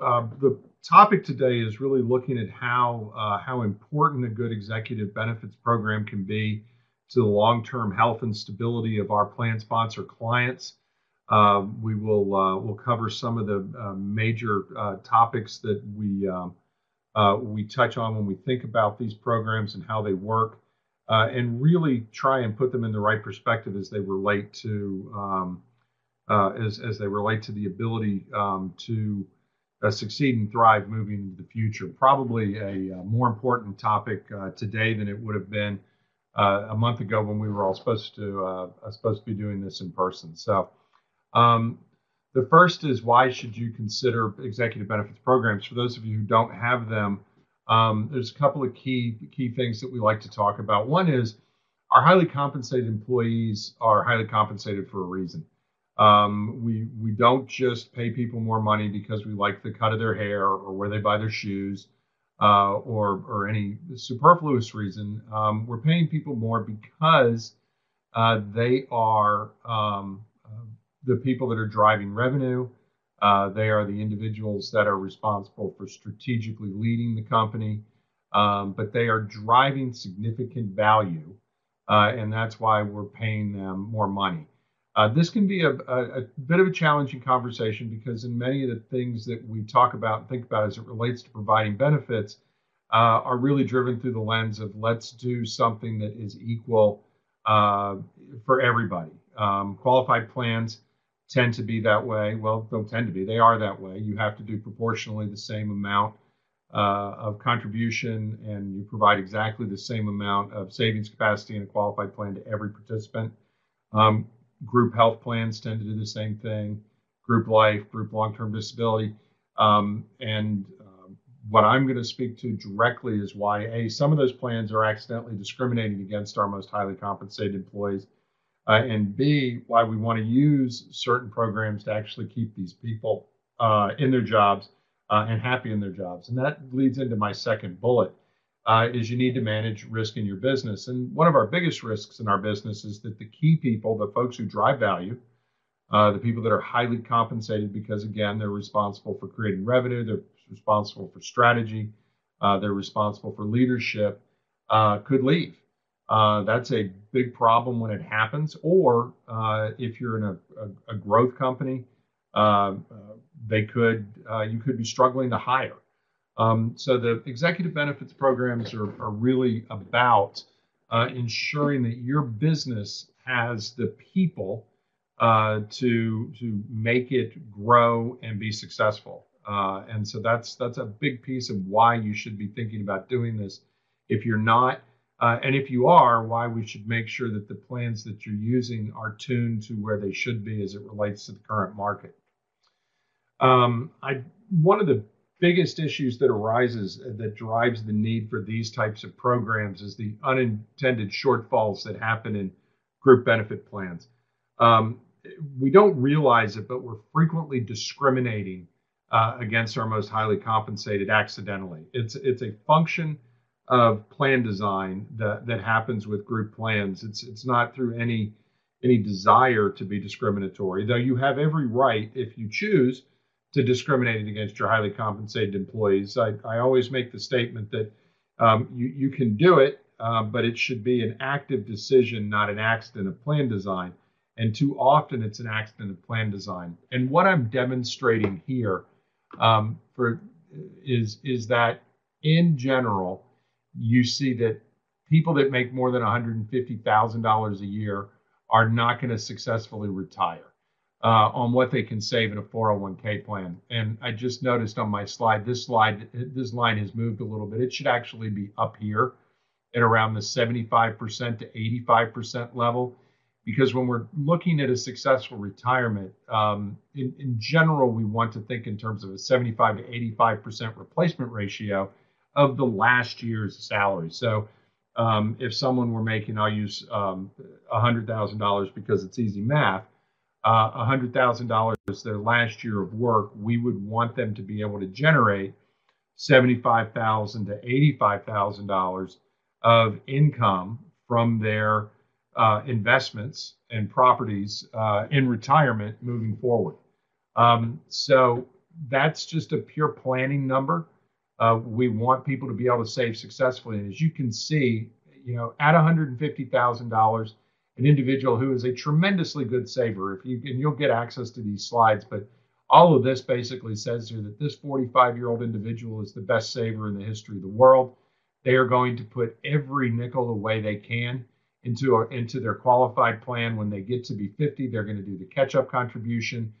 uh, the topic today is really looking at how uh, how important a good executive benefits program can be to the long-term health and stability of our plan sponsor clients. Uh, we will uh, will cover some of the uh, major uh, topics that we um, we touch on when we think about these programs and how they work, and really try and put them in the right perspective as they relate to um, as as they relate to the ability um, to uh, succeed and thrive moving into the future. Probably a, uh, more important topic uh, today than it would have been uh, a month ago when we were all supposed to uh, supposed to be doing this in person. So, um, the first is why should you consider executive benefits programs? For those of you who don't have them, um, there's a couple of key key things that we like to talk about. One is our highly compensated employees are highly compensated for a reason. Um, we we don't just pay people more money because we like the cut of their hair or where they buy their shoes uh, or or any superfluous reason. Um, we're paying people more because uh, they are um, the people that are driving revenue. Uh, they are the individuals that are responsible for strategically leading the company, um, but they are driving significant value, uh, and that's why we're paying them more money. Uh, this can be a, a, a, bit of a challenging conversation because in many of the things that we talk about and think about as it relates to providing benefits uh, are really driven through the lens of let's do something that is equal uh, for everybody. Um, qualified plans tend to be that way. Well, don't tend to be, they are that way. You have to do proportionally the same amount uh, of contribution and you provide exactly the same amount of savings capacity in a qualified plan to every participant. Um, Group health plans tend to do the same thing, group life, group long term disability. Um, and uh, what I'm going to speak to directly is why A, some of those plans are accidentally discriminating against our most highly compensated employees. Uh, and B, why we want to use certain programs to actually keep these people uh, in their jobs uh, and happy in their jobs. And that leads into my second bullet uh, is you need to manage risk in your business. And one of our biggest risks in our business is that the key people, the folks who drive value, uh, the people that are highly compensated because, again, they're responsible for creating revenue, they're responsible for strategy, uh, they're responsible for leadership, uh, could leave. Uh, that's a big problem when it happens. Or uh, if you're in a, a, a growth company, they could you could be struggling to hire. Um, so the executive benefits programs are, are really about uh, ensuring that your business has the people uh, to to make it grow and be successful. Uh, and so that's that's a big piece of why you should be thinking about doing this. If you're not, uh, and if you are, why we should make sure that the plans that you're using are tuned to where they should be as it relates to the current market. Um, I one of the biggest issues that arises uh, that drives the need for these types of programs is the unintended shortfalls that happen in group benefit plans. Um, we don't realize it, but we're frequently discriminating uh, against our most highly compensated accidentally. It's it's a function of plan design that that happens with group plans. It's it's not through any any desire to be discriminatory, though you have every right if you choose to discriminating against your highly compensated employees. I, I always make the statement that um, you, you can do it, uh, but it should be an active decision, not an accident of plan design. And too often it's an accident of plan design. And what I'm demonstrating here um, for is is that in general, you see that people that make more than $150,000 a year are not going to successfully retire uh, on what they can save in a 401k plan. And I just noticed on my slide, this slide, this line has moved a little bit. It should actually be up here at around the 75% to 85% level. Because when we're looking at a successful retirement, um, in, in general, we want to think in terms of a 75 to 85% replacement ratio of the last year's salary. So um, if someone were making, I'll use um, $100,000 because it's easy math, uh, $100,000 their last year of work, we would want them to be able to generate 75,000 to $85,000 of income from their uh, investments and properties uh, in retirement moving forward. Um, so that's just a pure planning number. Uh, we want people to be able to save successfully. And as you can see, you know, at $150,000, an individual who is a tremendously good saver, if you and you'll get access to these slides, but all of this basically says here that this 45 year old individual is the best saver in the history of the world. They are going to put every nickel away they can into a, into their qualified plan. When they get to be 50, they're going to do the catch up contribution.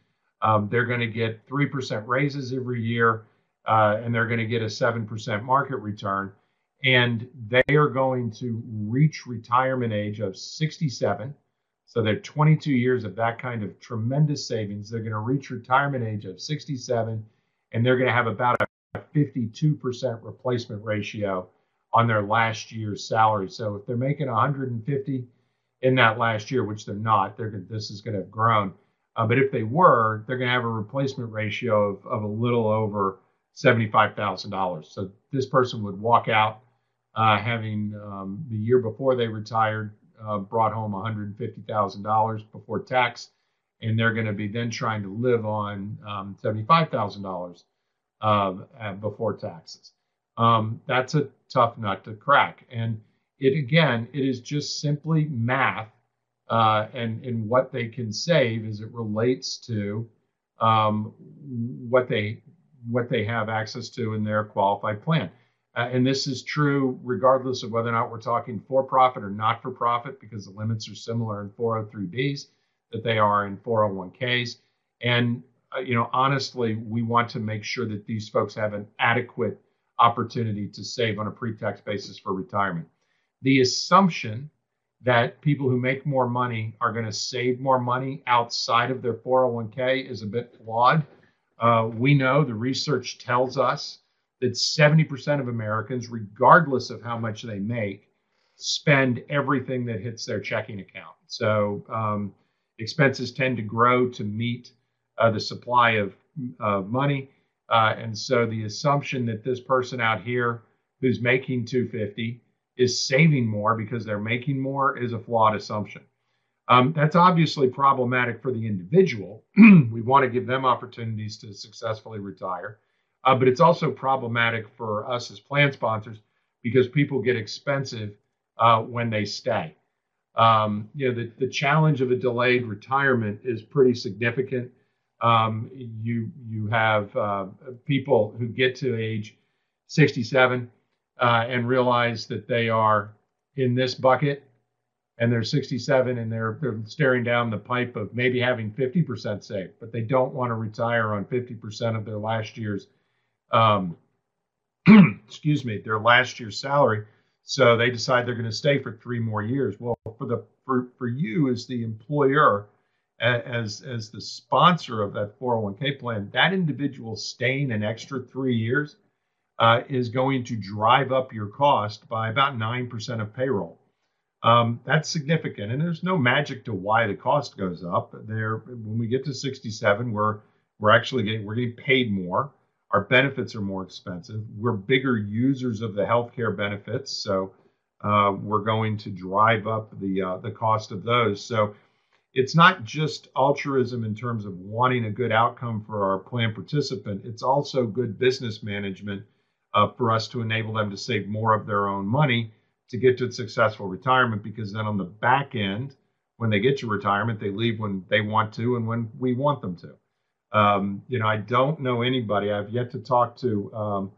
Um, they're going to get 3% raises every year, uh, and they're going to get a 7% market return. And they are going to reach retirement age of 67. So they're 22 years of that kind of tremendous savings. They're going to reach retirement age of 67, and they're going to have about a 52% replacement ratio on their last year's salary. So if they're making 150 in that last year, which they're not, they're this is going to have grown. Uh, but if they were, they're going to have a replacement ratio of, of a little over $75,000. So this person would walk out uh, having um, the year before they retired uh, brought home $150,000 before tax, and they're going to be then trying to live on um, $75,000 uh, before taxes. Um, that's a tough nut to crack. And it again, it is just simply math uh, and and what they can save as it relates to um, what they what they have access to in their qualified plan. Uh, and this is true regardless of whether or not we're talking for profit or not for profit, because the limits are similar in 403bs that they are in 401ks. And uh, you know, honestly, we want to make sure that these folks have an adequate opportunity to save on a pre-tax basis for retirement. The assumption that people who make more money are going to save more money outside of their 401k is a bit flawed. Uh, we know the research tells us that 70% of Americans, regardless of how much they make, spend everything that hits their checking account. So um, expenses tend to grow to meet uh, the supply of uh, money. Uh, and so the assumption that this person out here who's making 250 is saving more because they're making more is a flawed assumption. Um, that's obviously problematic for the individual. we want to give them opportunities to successfully retire. Uh, but it's also problematic for us as plan sponsors because people get expensive uh, when they stay. Um, you know, the, the challenge of a delayed retirement is pretty significant. Um, you you have uh, people who get to age 67 uh, and realize that they are in this bucket, and they're 67 and they're they're staring down the pipe of maybe having 50% saved, but they don't want to retire on 50% of their last year's um, excuse me their last year's salary. So they decide they're going to stay for three more years. Well, for the for, for you as the employer, as as the sponsor of that 401k plan, that individual staying an extra three years uh, is going to drive up your cost by about nine percent of payroll. Um, that's significant, and there's no magic to why the cost goes up. There, when we get to 67, we're we're actually getting we're getting paid more. Our benefits are more expensive. We're bigger users of the healthcare benefits, so uh, we're going to drive up the uh, the cost of those. So it's not just altruism in terms of wanting a good outcome for our plan participant. It's also good business management uh, for us to enable them to save more of their own money to get to a successful retirement. Because then on the back end, when they get to retirement, they leave when they want to and when we want them to. Um, you know, I don't know anybody. I've yet to talk to um,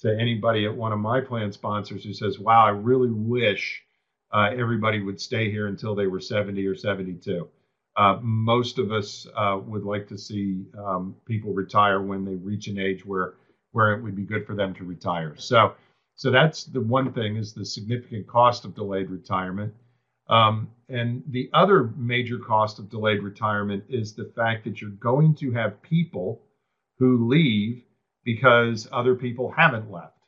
to anybody at one of my plan sponsors who says, "Wow, I really wish." Uh, everybody would stay here until they were 70 or 72. Uh, most of us uh, would like to see um, people retire when they reach an age where where it would be good for them to retire. So, so that's the one thing is the significant cost of delayed retirement. Um, and the other major cost of delayed retirement is the fact that you're going to have people who leave because other people haven't left.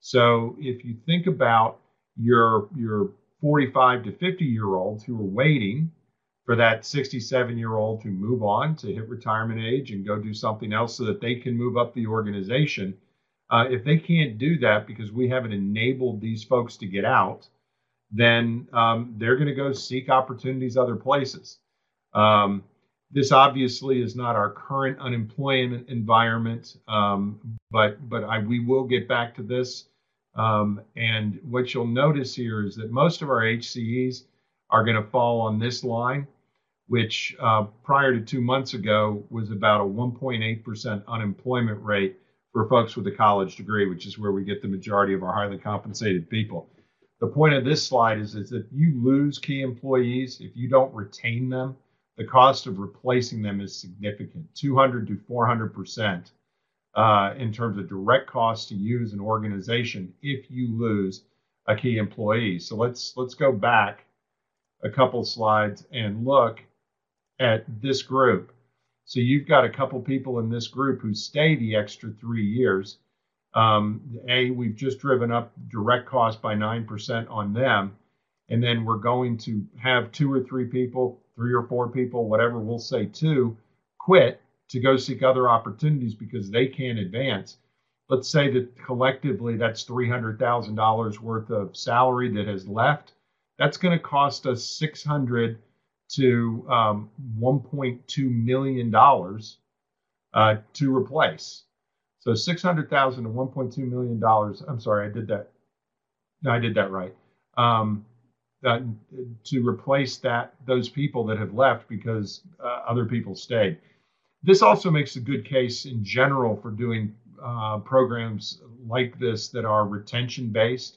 So if you think about your your 45 to 50 year olds who are waiting for that 67 year old to move on to hit retirement age and go do something else so that they can move up the organization. Uh, if they can't do that because we haven't enabled these folks to get out, then um, they're going to go seek opportunities other places. Um, This obviously is not our current unemployment environment, um, but but I, we will get back to this. Um, and what you'll notice here is that most of our HCEs are going to fall on this line, which uh, prior to two months ago was about a 1.8% unemployment rate for folks with a college degree, which is where we get the majority of our highly compensated people. The point of this slide is, is that you lose key employees if you don't retain them the cost of replacing them is significant 200 to 400 percent uh, in terms of direct cost to use an organization if you lose a key employee. So let's let's go back a couple slides and look at this group. So you've got a couple people in this group who stay the extra three years um, a we've just driven up direct cost by 9% on them and then we're going to have two or three people three or four people, whatever, we'll say two, quit to go seek other opportunities because they can't advance. Let's say that collectively that's $300,000 worth of salary that has left. That's going to cost us 600 to um, 1.2 million dollars uh, to replace. So 600,000 to 1.2 million dollars. I'm sorry, I did that. No, I did that right. Um, to replace that those people that have left because uh, other people stayed. This also makes a good case in general for doing uh, programs like this that are retention based.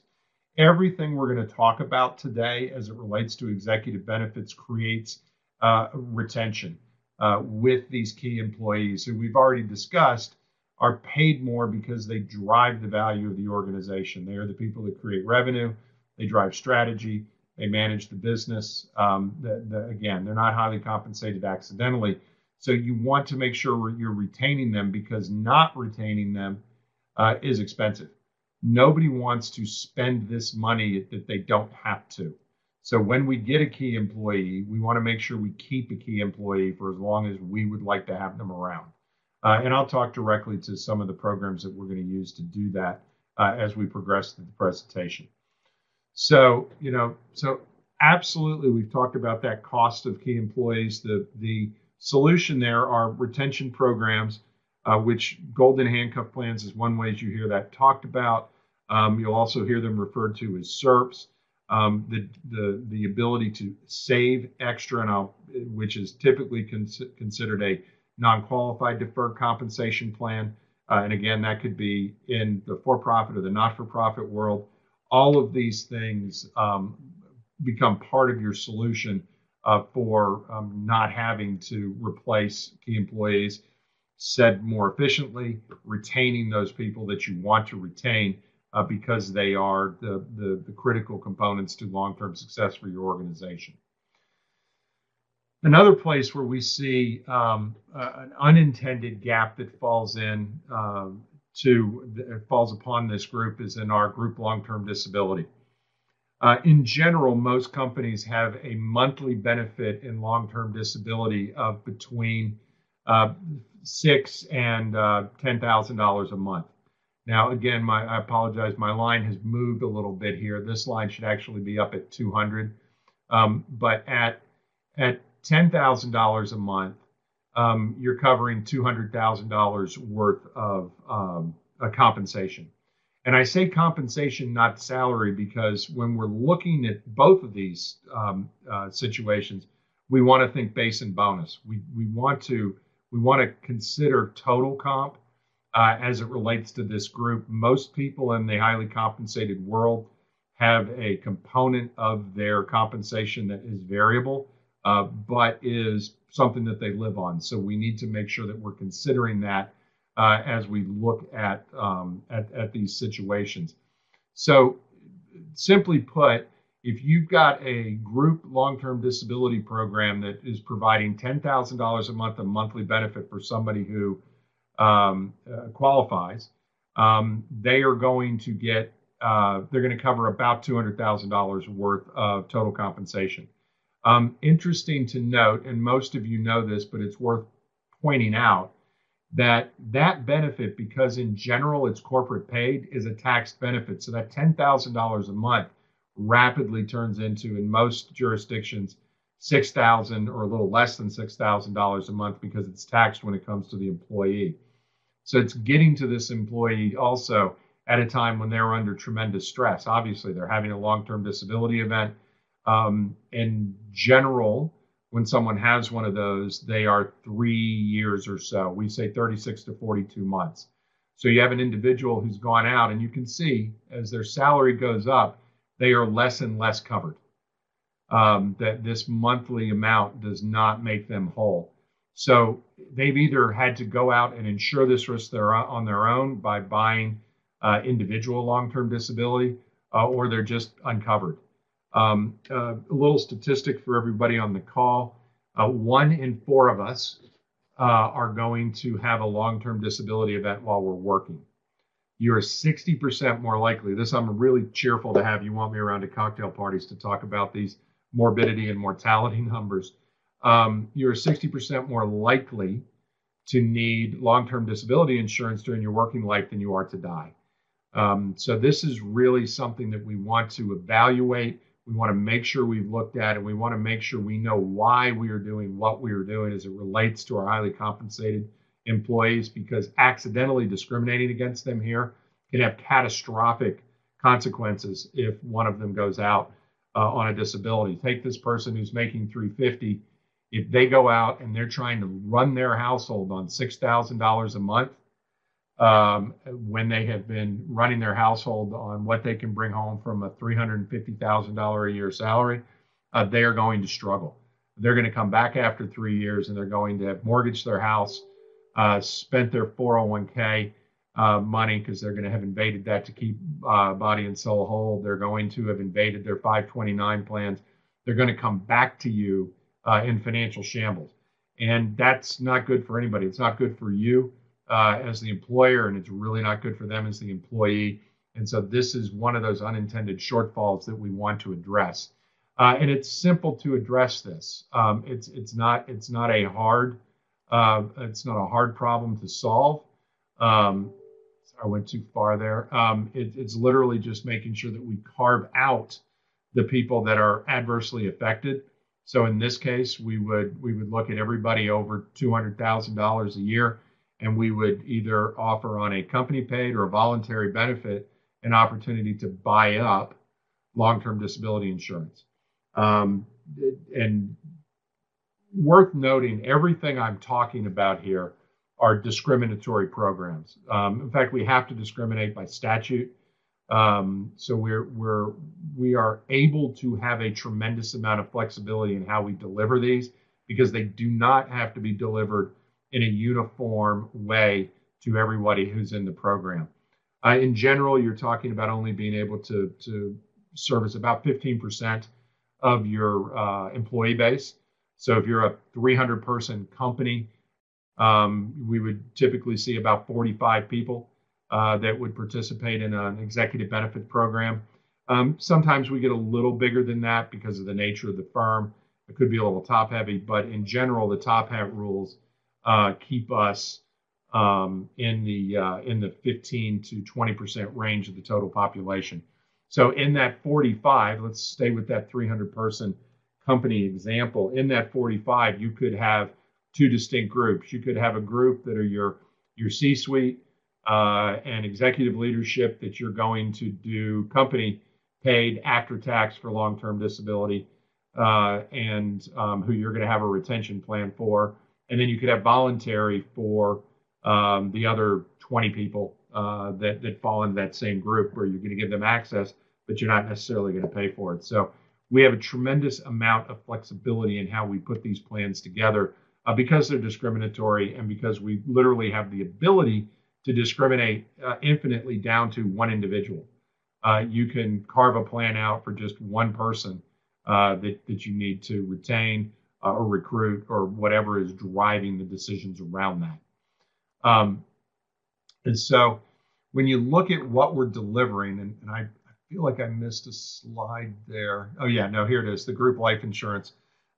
Everything we're going to talk about today as it relates to executive benefits creates uh, retention uh, with these key employees who we've already discussed are paid more because they drive the value of the organization. They are the people that create revenue, they drive strategy, they manage the business. Um, the, the, again, they're not highly compensated accidentally. So you want to make sure you're retaining them because not retaining them uh, is expensive. Nobody wants to spend this money that they don't have to. So when we get a key employee, we want to make sure we keep a key employee for as long as we would like to have them around. Uh, and I'll talk directly to some of the programs that we're going to use to do that uh, as we progress through the presentation. So, you know, so absolutely, we've talked about that cost of key employees. The the solution there are retention programs, uh, which golden handcuff plans is one way you hear that talked about. Um, you'll also hear them referred to as SERPs. Um, the, the the ability to save extra, and I'll, which is typically cons- considered a non-qualified deferred compensation plan. Uh, and again, that could be in the for-profit or the not-for-profit world all of these things um, become part of your solution uh, for um, not having to replace key employees. Said more efficiently, retaining those people that you want to retain uh, because they are the, the, the critical components to long term success for your organization. Another place where we see um, uh, an unintended gap that falls in um, to falls upon this group is in our group long-term disability. Uh, in general, most companies have a monthly benefit in long-term disability of between uh, six and uh, ten thousand dollars a month. Now, again, my I apologize, my line has moved a little bit here. This line should actually be up at 200, um, but at at ten thousand dollars a month, um, you're covering $200,000 worth of um, compensation. And I say compensation, not salary, because when we're looking at both of these um, uh, situations, we want to think base and bonus. We, we want to we want to consider total comp uh, as it relates to this group. Most people in the highly compensated world have a component of their compensation that is variable uh, but is something that they live on. So we need to make sure that we're considering that uh, as we look at, um, at, at these situations. So simply put, if you've got a group long-term disability program that is providing $10,000 a month of monthly benefit for somebody who um, uh, qualifies, um, they are going to get uh, they're going to cover about $200,000 worth of total compensation. Um, interesting to note, and most of you know this, but it's worth pointing out that that benefit, because in general it's corporate paid, is a taxed benefit. So that $10,000 a month rapidly turns into, in most jurisdictions, six thousand or a little less than six thousand dollars a month because it's taxed when it comes to the employee. So it's getting to this employee also at a time when they're under tremendous stress. Obviously, they're having a long-term disability event. Um, in general, when someone has one of those, they are three years or so. We say 36 to 42 months. So you have an individual who's gone out, and you can see as their salary goes up, they are less and less covered um, that this monthly amount does not make them whole. So they've either had to go out and insure this risk their, on their own by buying uh, individual long-term disability, uh, or they're just uncovered. Um, uh, a little statistic for everybody on the call: uh, one in four of us uh, are going to have a long-term disability event while we're working. You are 60% more likely. This I'm really cheerful to have you want me around at cocktail parties to talk about these morbidity and mortality numbers, um, you're 60% more likely to need long-term disability insurance during your working life than you are to die. Um, so this is really something that we want to evaluate. We want to make sure we've looked at it. We want to make sure we know why we are doing what we are doing as it relates to our highly compensated employees, because accidentally discriminating against them here can have catastrophic consequences if one of them goes out uh, on a disability. Take this person who's making 350. If they go out and they're trying to run their household on $6,000 a month, um, when they have been running their household on what they can bring home from a $350,000 a year salary, uh, they are going to struggle. They're going to come back after three years and they're going to have mortgaged their house, uh, spent their 401k, uh, money because they're going to have invaded that to keep uh, body and soul whole. They're going to have invaded their 529 plans. They're going to come back to you uh, in financial shambles. And that's not good for anybody. It's not good for you uh, as the employer, and it's really not good for them as the employee. And so this is one of those unintended shortfalls that we want to address. Uh, and it's simple to address this. Um, it's it's not it's not a hard uh, it's not a hard problem to solve. Um, I went too far there. Um, it, it's literally just making sure that we carve out the people that are adversely affected. So in this case, we would we would look at everybody over two hundred thousand dollars a year, and we would either offer on a company paid or a voluntary benefit an opportunity to buy up long-term disability insurance. Um, and worth noting, everything I'm talking about here are discriminatory programs. Um, in fact, we have to discriminate by statute. Um, so we're we're we are able to have a tremendous amount of flexibility in how we deliver these because they do not have to be delivered in a uniform way to everybody who's in the program. Uh, in general, you're talking about only being able to to service about 15% of your uh, employee base. So if you're a 300 person company, um, we would typically see about 45 people uh, that would participate in an executive benefit program. Um, sometimes we get a little bigger than that because of the nature of the firm. It could be a little top heavy, but in general, the top hat rules uh, keep us um, in the uh, in the 15 to 20 percent range of the total population. So in that 45, let's stay with that 300 person company example. In that 45, you could have two distinct groups. You could have a group that are your your C-suite uh, and executive leadership that you're going to do company paid after tax for long-term disability, uh, and um, who you're going to have a retention plan for, and then you could have voluntary for um, the other 20 people uh, that that fall into that same group, where you're going to give them access, but you're not necessarily going to pay for it. So we have a tremendous amount of flexibility in how we put these plans together uh, because they're discriminatory and because we literally have the ability to discriminate uh, infinitely down to one individual. Uh, you can carve a plan out for just one person uh, that, that you need to retain uh, or recruit or whatever is driving the decisions around that. Um, and so when you look at what we're delivering, and, and I, I, feel like I missed a slide there. Oh, yeah, no, here it is the group life insurance.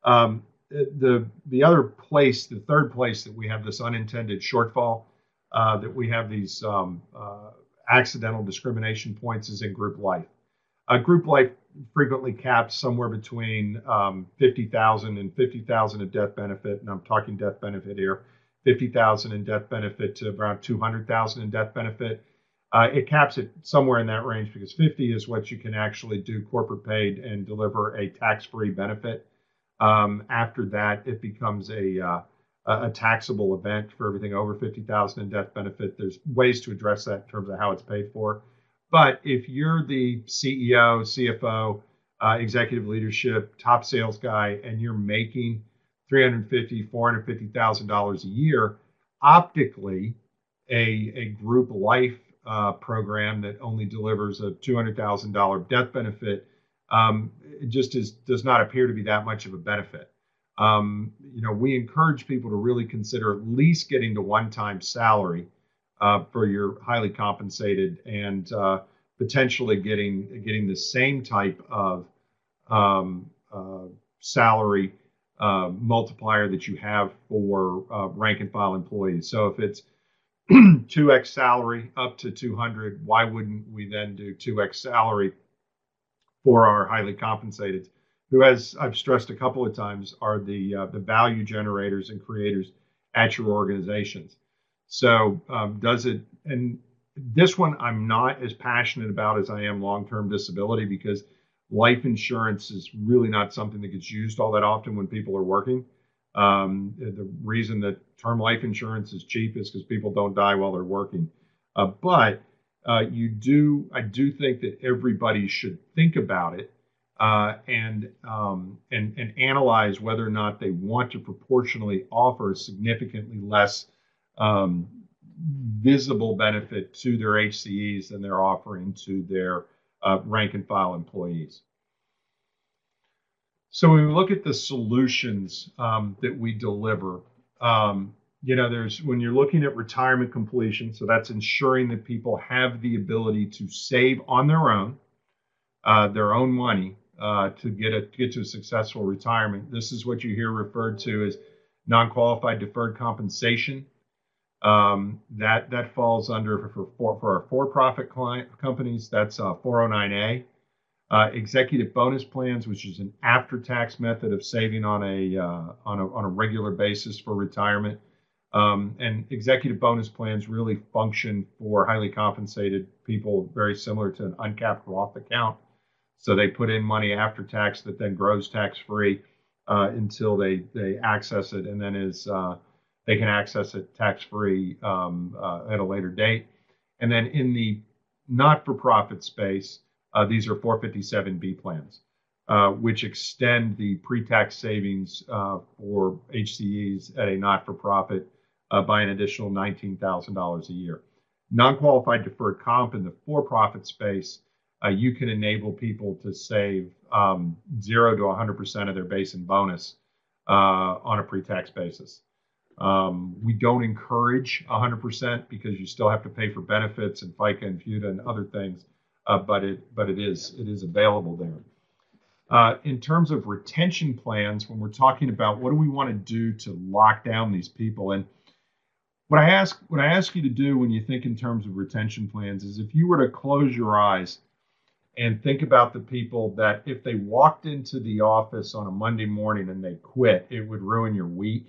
Um, the the other place, the third place that we have this unintended shortfall, uh, that we have these um, uh, accidental discrimination points is in group life. Uh, group life frequently caps somewhere between um, 50,000 and 50,000 of death benefit, and I'm talking death benefit here, 50,000 in death benefit to around 200,000 in death benefit. Uh, it caps it somewhere in that range because 50 is what you can actually do corporate paid and deliver a tax-free benefit. Um, after that, it becomes a uh, a taxable event for everything over 50,000 in death benefit. There's ways to address that in terms of how it's paid for. But if you're the CEO, CFO, uh, executive leadership, top sales guy, and you're making 350, 450,000 dollars a year, optically, a a group life uh, program that only delivers a $200,000 death benefit um, just is, does not appear to be that much of a benefit. Um, you know, we encourage people to really consider at least getting to one-time salary uh, for your highly compensated and uh, potentially getting getting the same type of um, uh, salary uh, multiplier that you have for uh, rank and file employees. So if it's 2x salary up to 200, why wouldn't we then do 2x salary for our highly compensated? Who, as I've stressed a couple of times, are the uh, the value generators and creators at your organizations. So um, does it? And this one I'm not as passionate about as I am long-term disability because life insurance is really not something that gets used all that often when people are working. Um, the reason that term life insurance is cheap is because people don't die while they're working. Uh, but uh, you do, I do think that everybody should think about it uh, and um, and and analyze whether or not they want to proportionally offer significantly less um, visible benefit to their HCEs and they're offering to their uh, rank and file employees. So when we look at the solutions um, that we deliver, um, you know, there's when you're looking at retirement completion, so that's ensuring that people have the ability to save on their own, uh, their own money uh, to get a get to a successful retirement. This is what you hear referred to as non-qualified deferred compensation. Um, that that falls under for for, for our for-profit client companies. That's uh, 409A. Uh, executive bonus plans, which is an after-tax method of saving on a, uh, on a on a regular basis for retirement. Um, and executive bonus plans really function for highly compensated people, very similar to an uncapped Roth account. So they put in money after tax that then grows tax-free uh, until they they access it, and then is uh, they can access it tax-free um, uh, at a later date. And then in the not-for-profit space uh, these are 457B plans, uh, which extend the pre-tax savings uh, for HCEs at a not-for-profit uh, by an additional $19,000 a year. Non-qualified deferred comp in the for-profit space, uh, you can enable people to save um, zero to 100% of their base and bonus uh, on a pre-tax basis. Um, we don't encourage 100% because you still have to pay for benefits and FICA and FUTA and other things uh, but it but it is it is available there. Uh, in terms of retention plans, when we're talking about what do we want to do to lock down these people, and what I ask what I ask you to do when you think in terms of retention plans is if you were to close your eyes and think about the people that if they walked into the office on a Monday morning and they quit, it would ruin your week.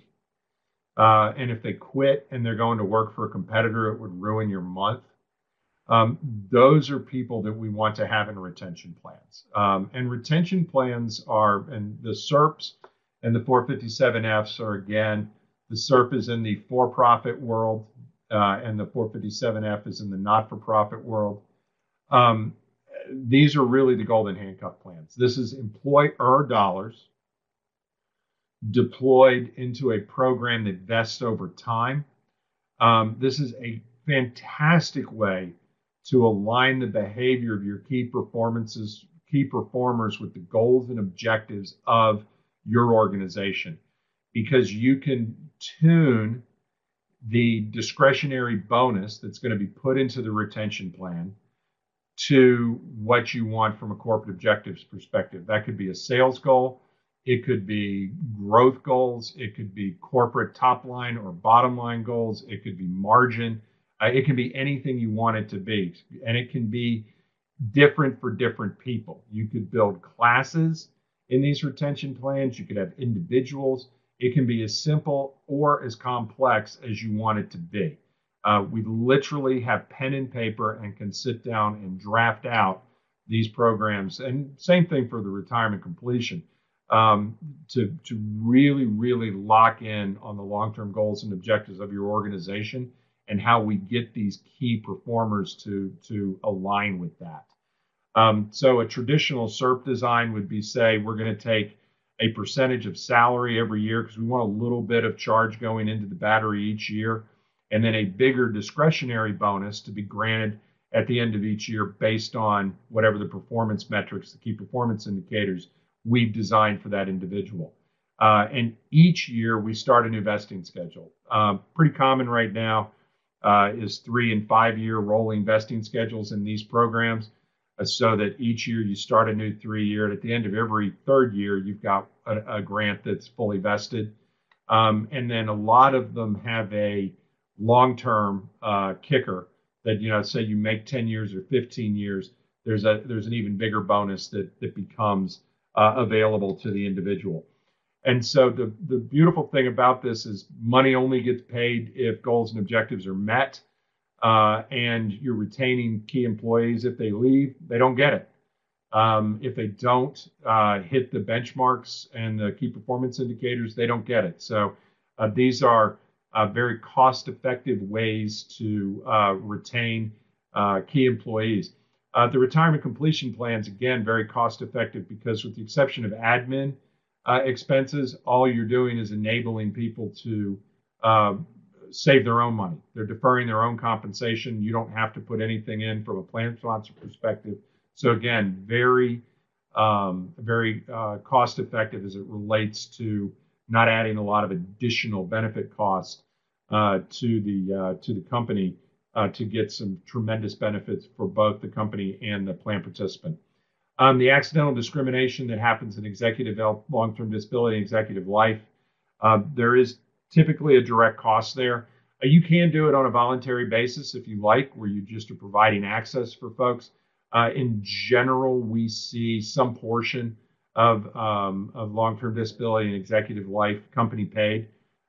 Uh, and if they quit and they're going to work for a competitor, it would ruin your month. Um, those are people that we want to have in retention plans. Um, and retention plans are, and the SERPs and the 457Fs are again, the SERP is in the for profit world, uh, and the 457F is in the not for profit world. Um, these are really the golden handcuff plans. This is employer dollars deployed into a program that vests over time. Um, this is a fantastic way to align the behavior of your key performances, key performers with the goals and objectives of your organization because you can tune the discretionary bonus that's going to be put into the retention plan to what you want from a corporate objectives perspective. That could be a sales goal, it could be growth goals, it could be corporate top line or bottom line goals, it could be margin, uh, it can be anything you want it to be, and it can be different for different people. You could build classes in these retention plans, you could have individuals. It can be as simple or as complex as you want it to be. Uh, we literally have pen and paper and can sit down and draft out these programs. And same thing for the retirement completion um, to, to really, really lock in on the long term goals and objectives of your organization and how we get these key performers to, to align with that. Um, so a traditional SERP design would be say we're going to take a percentage of salary every year because we want a little bit of charge going into the battery each year, and then a bigger discretionary bonus to be granted at the end of each year based on whatever the performance metrics, the key performance indicators we've designed for that individual. Uh, and each year we start a new vesting schedule. Um, pretty common right now uh, is three and five year rolling vesting schedules in these programs uh, so that each year you start a new three year. And at the end of every third year, you've got a, a grant that's fully vested. Um, and then a lot of them have a long term uh, kicker that, you know, say you make 10 years or 15 years, there's a there's an even bigger bonus that that becomes uh, available to the individual. And so the, the beautiful thing about this is money only gets paid if goals and objectives are met. Uh, and you're retaining key employees. If they leave, they don't get it. Um, if they don't uh, hit the benchmarks and the key performance indicators, they don't get it. So uh, these are uh, very cost effective ways to uh, retain uh, key employees. The retirement completion plans, again, very cost effective because, with the exception of admin, uh, expenses, all you're doing is enabling people to uh, save their own money. They're deferring their own compensation. You don't have to put anything in from a plan sponsor perspective. So again, very, um, very uh, cost effective as it relates to not adding a lot of additional benefit cost uh, to the uh, to the company uh, to get some tremendous benefits for both the company and the plan participant. Um, the accidental discrimination that happens in executive health, long term disability and executive life, uh, there is typically a direct cost there. Uh, you can do it on a voluntary basis if you like, where you just are providing access for folks. Uh, in general, we see some portion of, um, of long term disability and executive life company paid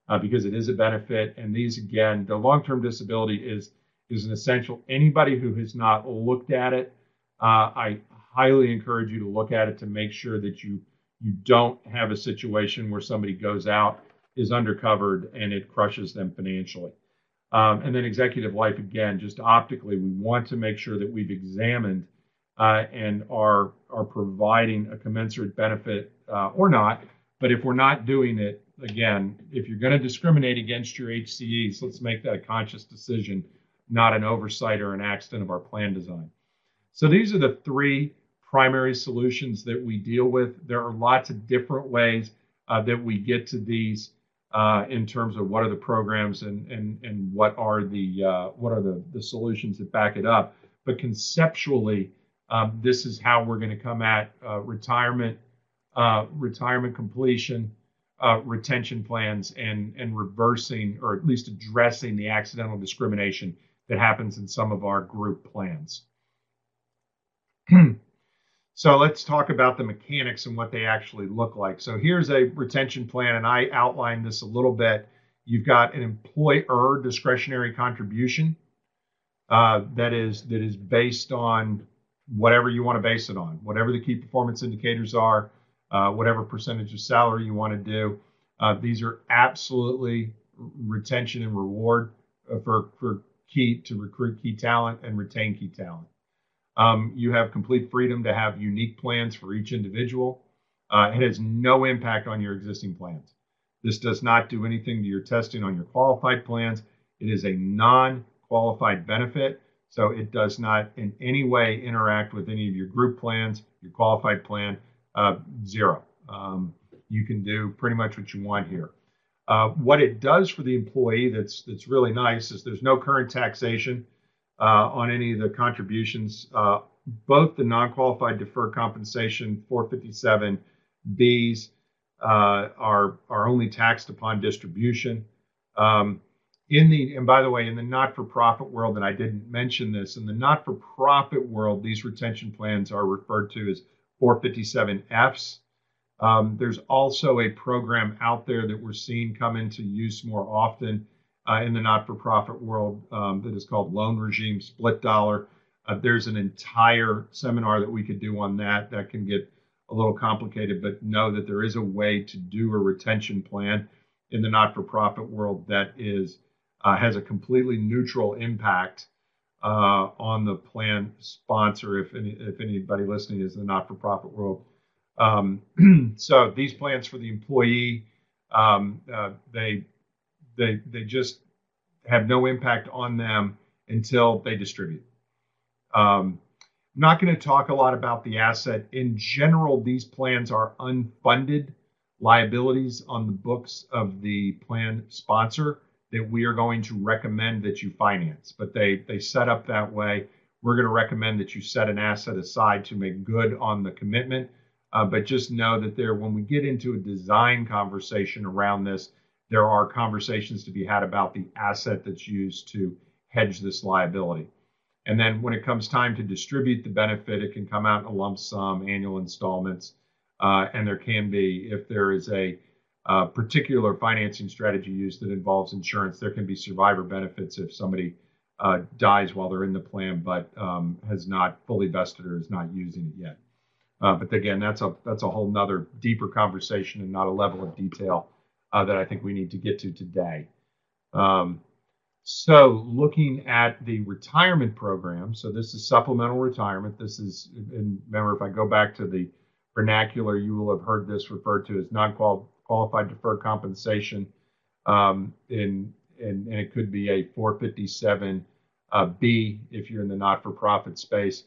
uh, because it is a benefit. And these, again, the long term disability is, is an essential. Anybody who has not looked at it, uh, I highly encourage you to look at it to make sure that you you don't have a situation where somebody goes out is undercovered and it crushes them financially. Um, and then executive life again, just optically, we want to make sure that we've examined uh, and are are providing a commensurate benefit uh, or not. But if we're not doing it, again, if you're going to discriminate against your HCEs, let's make that a conscious decision, not an oversight or an accident of our plan design. So these are the three primary solutions that we deal with. There are lots of different ways uh, that we get to these uh, in terms of what are the programs and and and what are the uh, what are the the solutions that back it up. But conceptually, um, this is how we're going to come at uh, retirement, uh, retirement completion, uh, retention plans, and and reversing or at least addressing the accidental discrimination that happens in some of our group plans. So let's talk about the mechanics and what they actually look like. So here's a retention plan, and I outlined this a little bit. You've got an employer discretionary contribution uh, that is that is based on whatever you want to base it on, whatever the key performance indicators are, uh, whatever percentage of salary you want to do. Uh, these are absolutely retention and reward uh, for for key to recruit key talent and retain key talent. Um, you have complete freedom to have unique plans for each individual. Uh, it has no impact on your existing plans. This does not do anything to your testing on your qualified plans. It is a non qualified benefit, so it does not in any way interact with any of your group plans, your qualified plan, uh, zero. Um, you can do pretty much what you want here. Uh, what it does for the employee that's that's really nice is there's no current taxation uh, on any of the contributions. Uh, both the non-qualified deferred compensation 457Bs uh, are are only taxed upon distribution. Um, in the and by the way in the not-for-profit world and i didn't mention this in the not-for-profit world these retention plans are referred to as 457fs um, there's also a program out there that we're seeing come into use more often uh, in the not-for-profit world um, that is called loan regime split dollar uh, there's an entire seminar that we could do on that that can get a little complicated but know that there is a way to do a retention plan in the not-for-profit world that is uh, has a completely neutral impact uh, on the plan sponsor. If any, if anybody listening is in the not-for-profit world, um, so these plans for the employee, um, uh, they they they just have no impact on them until they distribute. Um, I'm not going to talk a lot about the asset. In general, these plans are unfunded liabilities on the books of the plan sponsor that we are going to recommend that you finance. But they they set up that way. We're going to recommend that you set an asset aside to make good on the commitment. Uh, but just know that there, when we get into a design conversation around this, there are conversations to be had about the asset that's used to hedge this liability. And then when it comes time to distribute the benefit, it can come out in a lump sum, annual installments, uh, and there can be, if there is a uh, particular financing strategy used that involves insurance, there can be survivor benefits if somebody uh, dies while they're in the plan but um, has not fully vested or is not using it yet. Uh, but again, that's a that's a whole nother deeper conversation and not a level of detail uh, that I think we need to get to today. Um, so, looking at the retirement program, so this is supplemental retirement. This is, and remember, if I go back to the vernacular, you will have heard this referred to as non-qualified deferred compensation, um, in, and, and it could be a 457 uh, B if you're in the not-for-profit space.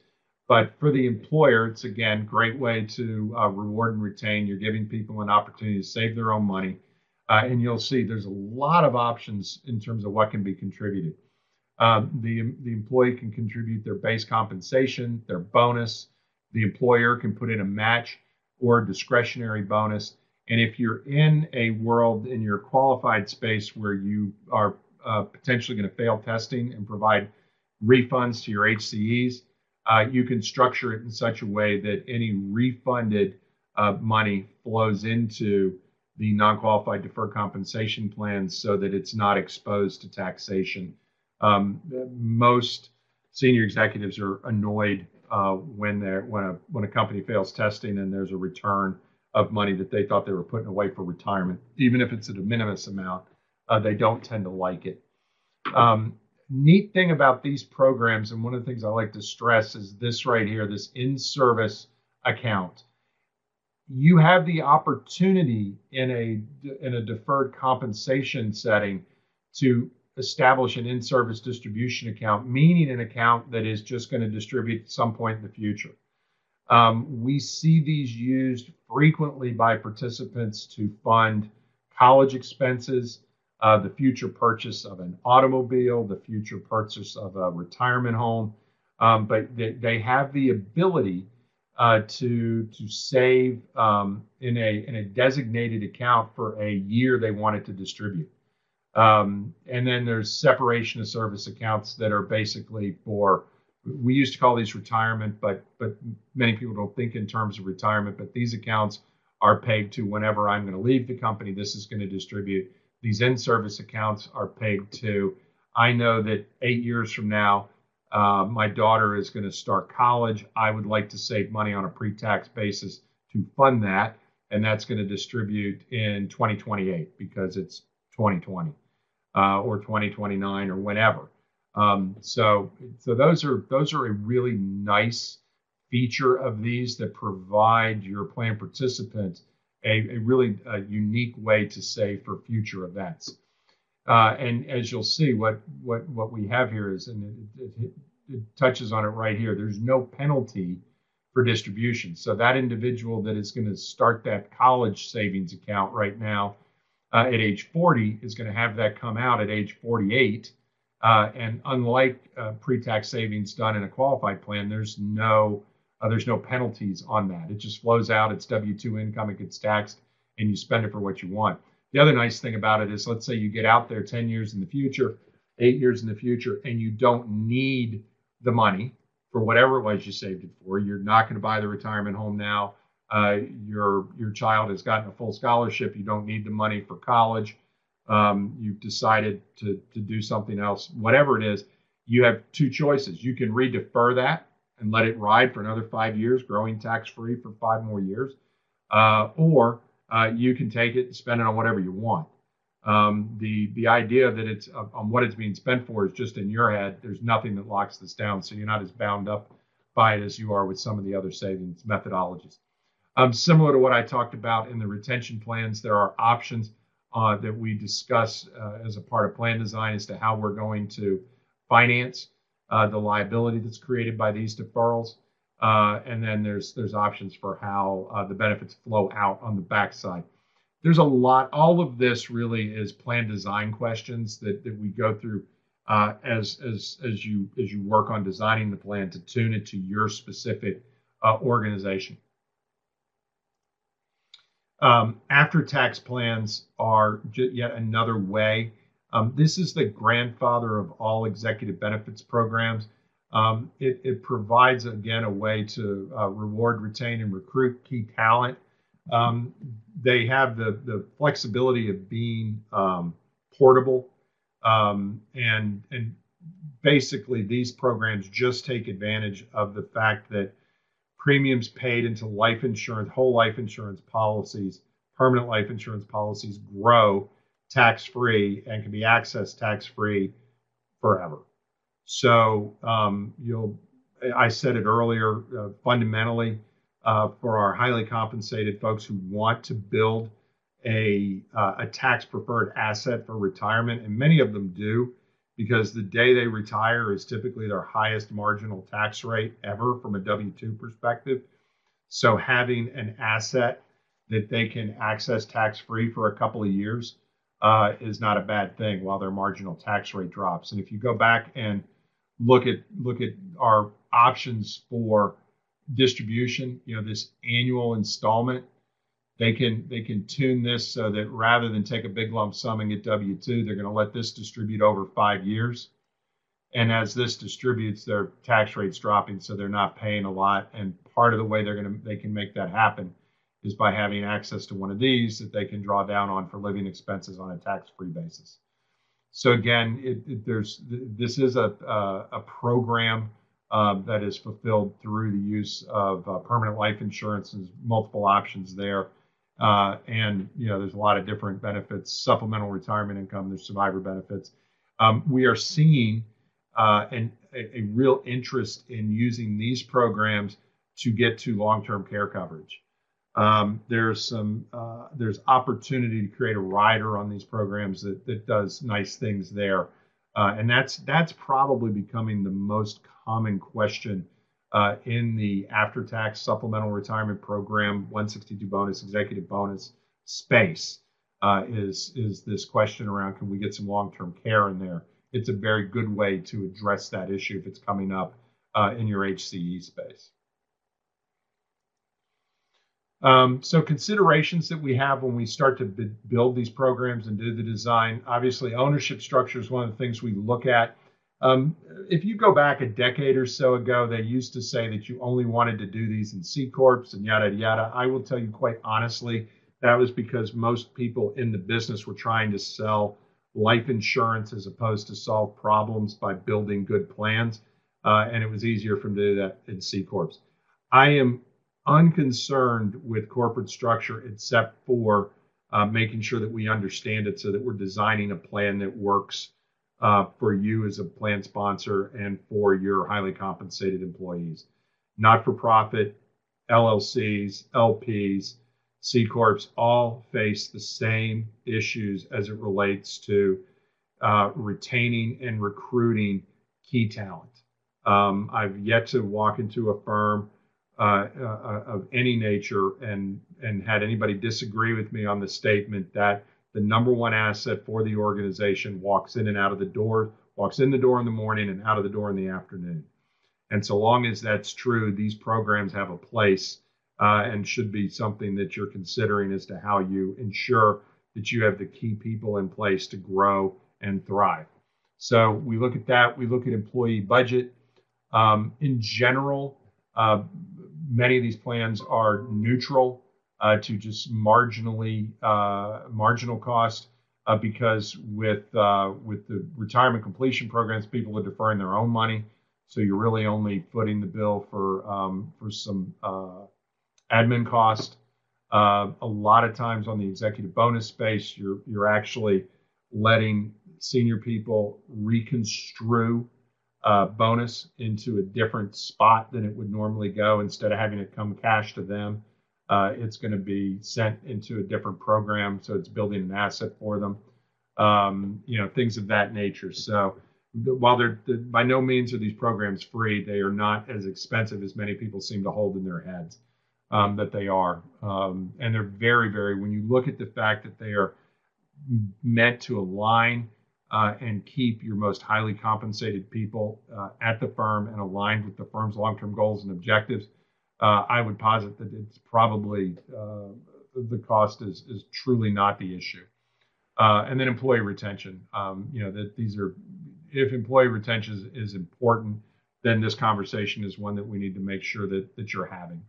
But for the employer, it's again great way to uh, reward and retain. You're giving people an opportunity to save their own money, uh, and you'll see there's a lot of options in terms of what can be contributed. Um, the the employee can contribute their base compensation, their bonus, the employer can put in a match or a discretionary bonus. And if you're in a world in your qualified space where you are uh, potentially going to fail testing and provide refunds to your HCEs, uh, you can structure it in such a way that any refunded uh, money flows into the non-qualified deferred compensation plans so that it's not exposed to taxation. Um, most senior executives are annoyed uh, when they when a when a company fails testing and there's a return of money that they thought they were putting away for retirement, even if it's a de minimis amount, uh, they don't tend to like it. Um, neat thing about these programs, and one of the things I like to stress is this right here, this in-service account. You have the opportunity in a in a deferred compensation setting to establish an in-service distribution account, meaning an account that is just going to distribute at some point in the future. Um, we see these used frequently by participants to fund college expenses, uh, the future purchase of an automobile, the future purchase of a retirement home. Um, but they, they, have the ability uh, to to save um, in a in a designated account for a year they wanted to distribute. Um, and then there's separation of service accounts that are basically for we used to call these retirement, but but many people don't think in terms of retirement. But these accounts are pegged to whenever I'm going to leave the company, this is going to distribute. These in-service accounts are pegged to. I know that eight years from now, uh, my daughter is going to start college. I would like to save money on a pre-tax basis to fund that, and that's going to distribute in 2028 because it's 2020 uh, or 2029 or whenever. Um, so, so those are those are a really nice feature of these that provide your plan participant a, a really a unique way to save for future events. Uh, and as you'll see, what what what we have here is, and it, it, it touches on it right here. There's no penalty for distribution. So that individual that is going to start that college savings account right now uh, at age 40 is going to have that come out at age 48. Uh, and unlike uh, pre-tax savings done in a qualified plan, there's no uh, there's no penalties on that. It just flows out. It's W-2 income. It gets taxed, and you spend it for what you want. The other nice thing about it is, let's say you get out there 10 years in the future, eight years in the future, and you don't need the money for whatever it was you saved it for. You're not going to buy the retirement home now. Uh, your your child has gotten a full scholarship. You don't need the money for college. Um, you've decided to to do something else. Whatever it is, you have two choices. You can redefer that and let it ride for another five years, growing tax free for five more years, uh, or uh, you can take it and spend it on whatever you want. Um, the the idea that it's uh, on what it's being spent for is just in your head. There's nothing that locks this down, so you're not as bound up by it as you are with some of the other savings methodologies. Um, similar to what I talked about in the retention plans, there are options uh, that we discuss uh, as a part of plan design as to how we're going to finance uh, the liability that's created by these deferrals. Uh, and then there's there's options for how uh, the benefits flow out on the backside. There's a lot. All of this really is plan design questions that, that we go through uh, as as as you as you work on designing the plan to tune it to your specific uh, organization. Um, after tax plans are yet another way. Um, this is the grandfather of all executive benefits programs. Um, it, it, provides, again, a way to uh, reward, retain, and recruit key talent. Um, they have the, the flexibility of being um, portable. Um, and, and basically, these programs just take advantage of the fact that premiums paid into life insurance, whole life insurance policies, permanent life insurance policies grow tax free and can be accessed tax free forever. So um, you'll, I said it earlier, uh, fundamentally, uh, for our highly compensated folks who want to build a, uh, a tax preferred asset for retirement, and many of them do, because the day they retire is typically their highest marginal tax rate ever from a W 2 perspective. So having an asset that they can access tax free for a couple of years uh, is not a bad thing while their marginal tax rate drops. And if you go back and look at look at our options for distribution, you know, this annual installment, they can they can tune this so that rather than take a big lump sum and get W two, they're going to let this distribute over five years. And as this distributes, their tax rate's dropping, so they're not paying a lot. And part of the way they're going to they can make that happen is by having access to one of these that they can draw down on for living expenses on a tax-free basis. So again, it, it, there's this is a a, a program uh, that is fulfilled through the use of uh, permanent life insurance. There's multiple options there, uh, and you know there's a lot of different benefits: supplemental retirement income, there's survivor benefits. Um, we are seeing uh, an, a, a real interest in using these programs to get to long-term care coverage. Um, there's some uh, there's opportunity to create a rider on these programs that that does nice things there, uh, and that's that's probably becoming the most common question uh, in the after-tax supplemental retirement program 162 bonus executive bonus space uh, is is this question around can we get some long-term care in there? It's a very good way to address that issue if it's coming up uh, in your HCE space. Um, so considerations that we have when we start to b- build these programs and do the design, obviously ownership structure is one of the things we look at. Um, if you go back a decade or so ago, they used to say that you only wanted to do these in C corps and yada yada. I will tell you quite honestly, that was because most people in the business were trying to sell life insurance as opposed to solve problems by building good plans, uh, and it was easier for them to do that in C corps. I am unconcerned with corporate structure except for uh, making sure that we understand it so that we're designing a plan that works uh, for you as a plan sponsor and for your highly compensated employees. Not for profit, LLCs, LPs, C Corps all face the same issues as it relates to uh, retaining and recruiting key talent. Um, I've yet to walk into a firm uh, uh, of any nature and and had anybody disagree with me on the statement that the number one asset for the organization walks in and out of the door, walks in the door in the morning and out of the door in the afternoon. And so long as that's true, these programs have a place uh, and should be something that you're considering as to how you ensure that you have the key people in place to grow and thrive. So we look at that. We look at employee budget. Um, in general, uh, many of these plans are neutral uh, to just marginally uh, marginal cost uh, because with uh, with the retirement completion programs, people are deferring their own money, so you're really only footing the bill for um, for some admin cost. A lot of times on the executive bonus space, you're you're actually letting senior people reconstrue uh, bonus into a different spot than it would normally go. Instead of having it come cash to them, uh, it's going to be sent into a different program, so it's building an asset for them. Um, you know, things of that nature. So while they're, by no means are these programs free, they are not as expensive as many people seem to hold in their heads um, that they are. Um, and they're very, very, when you look at the fact that they are meant to align uh, and keep your most highly compensated people uh, at the firm and aligned with the firm's long term goals and objectives, uh, I would posit that it's probably uh, the cost is, is truly not the issue. Uh, and then employee retention. Um, you know, that these are, if employee retention is, is important, then this conversation is one that we need to make sure that, that you're having.